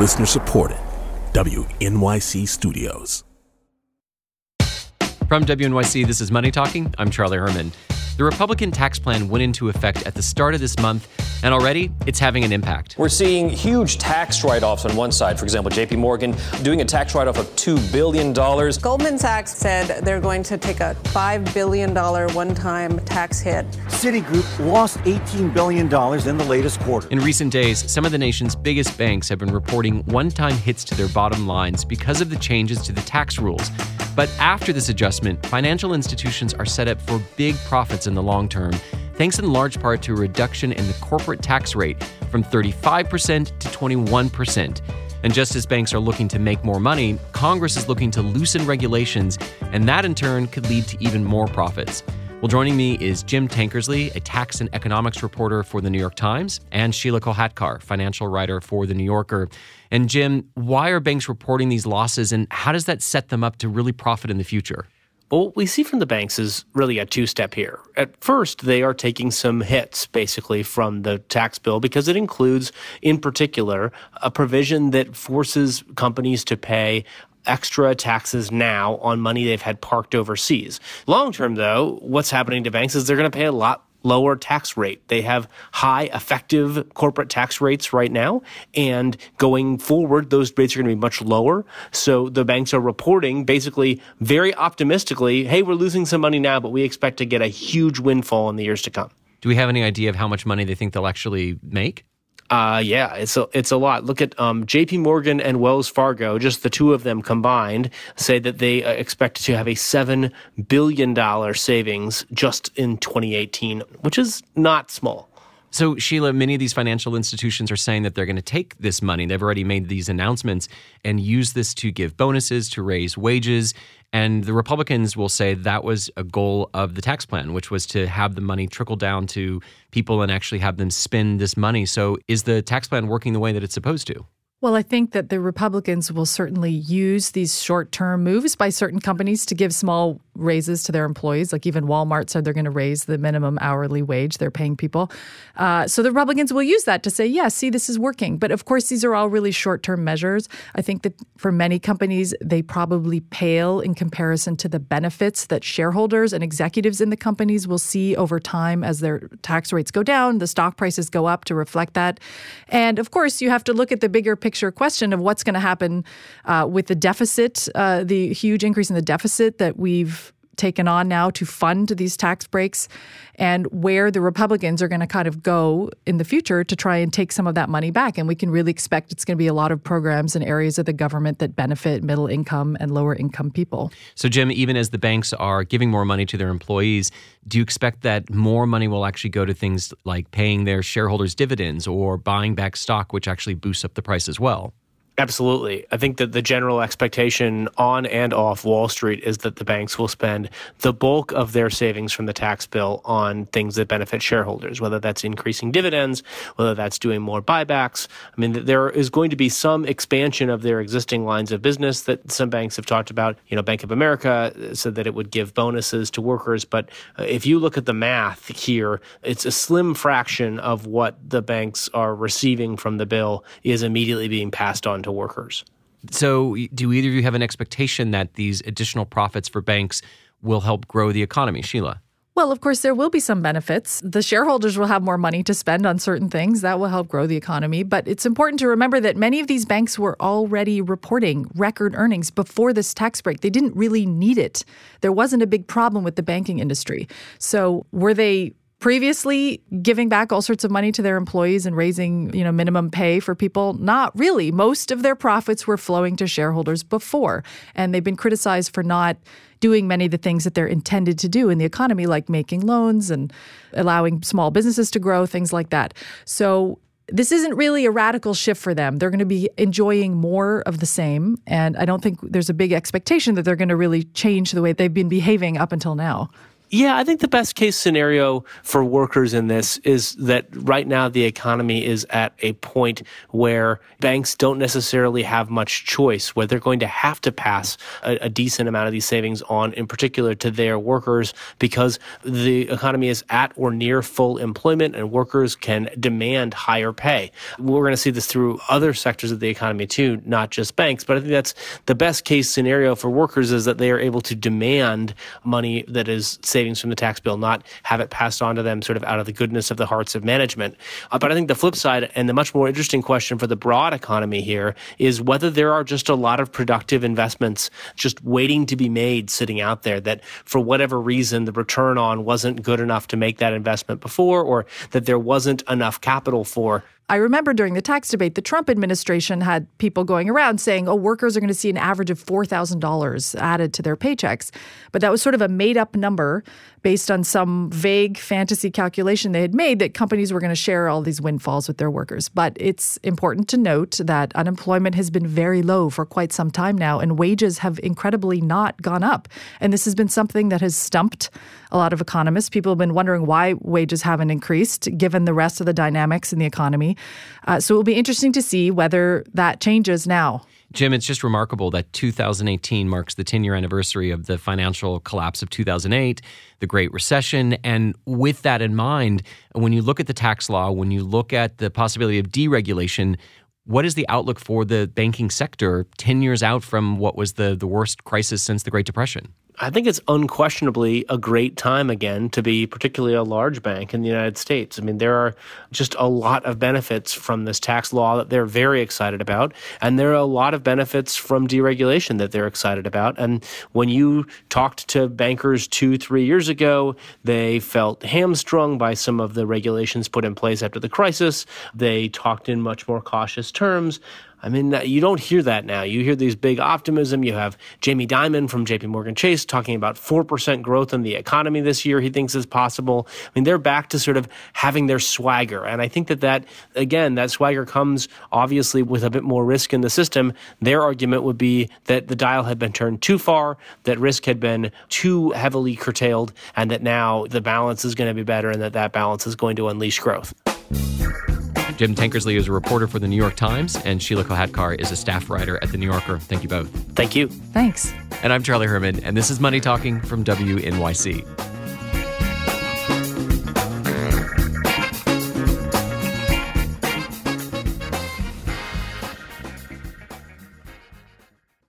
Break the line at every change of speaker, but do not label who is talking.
Listener supported. WNYC Studios.
From WNYC, this is Money Talking. I'm Charlie Herman. The Republican tax plan went into effect at the start of this month, and already it's having an impact.
We're seeing huge tax write offs on one side. For example, JP Morgan doing a tax write off of $2 billion.
Goldman Sachs said they're going to take a $5 billion one time tax hit.
Citigroup lost $18 billion in the latest quarter.
In recent days, some of the nation's biggest banks have been reporting one time hits to their bottom lines because of the changes to the tax rules. But after this adjustment, financial institutions are set up for big profits in the long term, thanks in large part to a reduction in the corporate tax rate from 35% to 21%. And just as banks are looking to make more money, Congress is looking to loosen regulations, and that in turn could lead to even more profits. Well, joining me is Jim Tankersley, a tax and economics reporter for the New York Times, and Sheelah Kolhatkar, financial writer for the New Yorker. And Jim, why are banks reporting these losses, and how does that set them up to really profit in the future?
Well, what we see from the banks is really a two step here. At first, they are taking some hits basically from the tax bill because it includes, in particular, a provision that forces companies to pay extra taxes now on money they've had parked overseas. Long term, though, what's happening to banks is they're going to pay a lot lower tax rate. They have high effective corporate tax rates right now. And going forward, those rates are going to be much lower. So the banks are reporting basically very optimistically, hey, we're losing some money now, but we expect to get a huge windfall in the years to come.
Do we have any idea of how much money they think they'll actually make?
Uh, yeah, it's a, it's a lot. Look at um, J.P. Morgan and Wells Fargo. Just the two of them combined say that they uh, expect to have a seven billion dollar savings just in 2018, which is not small.
So, Sheelah, many of these financial institutions are saying that they're going to take this money. They've already made these announcements and use this to give bonuses, to raise wages. And the Republicans will say that was a goal of the tax plan, which was to have the money trickle down to people and actually have them spend this money. So, is the tax plan working the way that it's supposed to?
Well, I think that the Republicans will certainly use these short term moves by certain companies to give small raises to their employees. Like even Walmart said they're going to raise the minimum hourly wage they're paying people. Uh, so the Republicans will use that to say, yeah, see, this is working. But of course, these are all really short term measures. I think that for many companies, they probably pale in comparison to the benefits that shareholders and executives in the companies will see over time as their tax rates go down, the stock prices go up to reflect that. And of course, you have to look at the bigger picture question of what's going to happen uh, with the deficit, uh, the huge increase in the deficit that we've taken on now to fund these tax breaks and where the Republicans are going to kind of go in the future to try and take some of that money back. And we can really expect it's going to be a lot of programs and areas of the government that benefit middle income and lower income people.
So, Jim, even as the banks are giving more money to their employees, do you expect that more money will actually go to things like paying their shareholders dividends or buying back stock, which actually boosts up the price as well?
Absolutely. I think that the general expectation on and off Wall Street is that the banks will spend the bulk of their savings from the tax bill on things that benefit shareholders, whether that's increasing dividends, whether that's doing more buybacks. I mean, there is going to be some expansion of their existing lines of business that some banks have talked about. You know, Bank of America said that it would give bonuses to workers. But uh, if you look at the math here, it's a slim fraction of what the banks are receiving from the bill is immediately being passed on to to workers.
So, do either of you have an expectation that these additional profits for banks will help grow the economy, Sheelah?
Well, of course, there will be some benefits. The shareholders will have more money to spend on certain things. That will help grow the economy. But it's important to remember that many of these banks were already reporting record earnings before this tax break. They didn't really need it. There wasn't a big problem with the banking industry. So, were they previously giving back all sorts of money to their employees and raising, you know, minimum pay for people? Not really. Most of their profits were flowing to shareholders before, and they've been criticized for not doing many of the things that they're intended to do in the economy like making loans and allowing small businesses to grow, things like that. So this isn't really a radical shift for them. They're going to be enjoying more of the same. And I don't think there's a big expectation that they're going to really change the way they've been behaving up until now.
Yeah, I think the best case scenario for workers in this is that right now the economy is at a point where banks don't necessarily have much choice, where they're going to have to pass a, a decent amount of these savings on, in particular to their workers, because the economy is at or near full employment and workers can demand higher pay. We're going to see this through other sectors of the economy too, not just banks, but I think that's the best case scenario for workers is that they are able to demand money that is savings from the tax bill, not have it passed on to them sort of out of the goodness of the hearts of management. Uh, but I think the flip side and the much more interesting question for the broad economy here is whether there are just a lot of productive investments just waiting to be made sitting out there that for whatever reason the return on wasn't good enough to make that investment before or that there wasn't enough capital for.
I remember during the tax debate, the Trump administration had people going around saying, oh, workers are going to see an average of $4,000 added to their paychecks. But that was sort of a made up number based on some vague fantasy calculation they had made that companies were going to share all these windfalls with their workers. But it's important to note that unemployment has been very low for quite some time now, and wages have incredibly not gone up. And this has been something that has stumped a lot of economists. People have been wondering why wages haven't increased given the rest of the dynamics in the economy. Uh, so it will be interesting to see whether that changes now.
Jim, it's just remarkable that 2018 marks the 10 year anniversary of the financial collapse of 2008, the Great Recession. And with that in mind, when you look at the tax law, when you look at the possibility of deregulation, what is the outlook for the banking sector 10 years out from what was the, the worst crisis since the Great Depression?
I think it's unquestionably a great time again to be particularly a large bank in the United States. I mean, there are just a lot of benefits from this tax law that they're very excited about. And there are a lot of benefits from deregulation that they're excited about. And when you talked to bankers two, three years ago, they felt hamstrung by some of the regulations put in place after the crisis. They talked in much more cautious terms. I mean, you don't hear that now. You hear these big optimism. You have Jamie Dimon from JP Morgan Chase talking about 4% growth in the economy this year, he thinks is possible. I mean, they're back to sort of having their swagger. And I think that that, again, that swagger comes obviously with a bit more risk in the system. Their argument would be that the dial had been turned too far, that risk had been too heavily curtailed, and that now the balance is going to be better and that that balance is going to unleash growth.
Jim Tankersley is a reporter for the New York Times, and Sheelah Kolhatkar is a staff writer at the New Yorker. Thank you both.
Thank you.
Thanks.
And I'm Charlie Herman, and this is Money Talking from WNYC.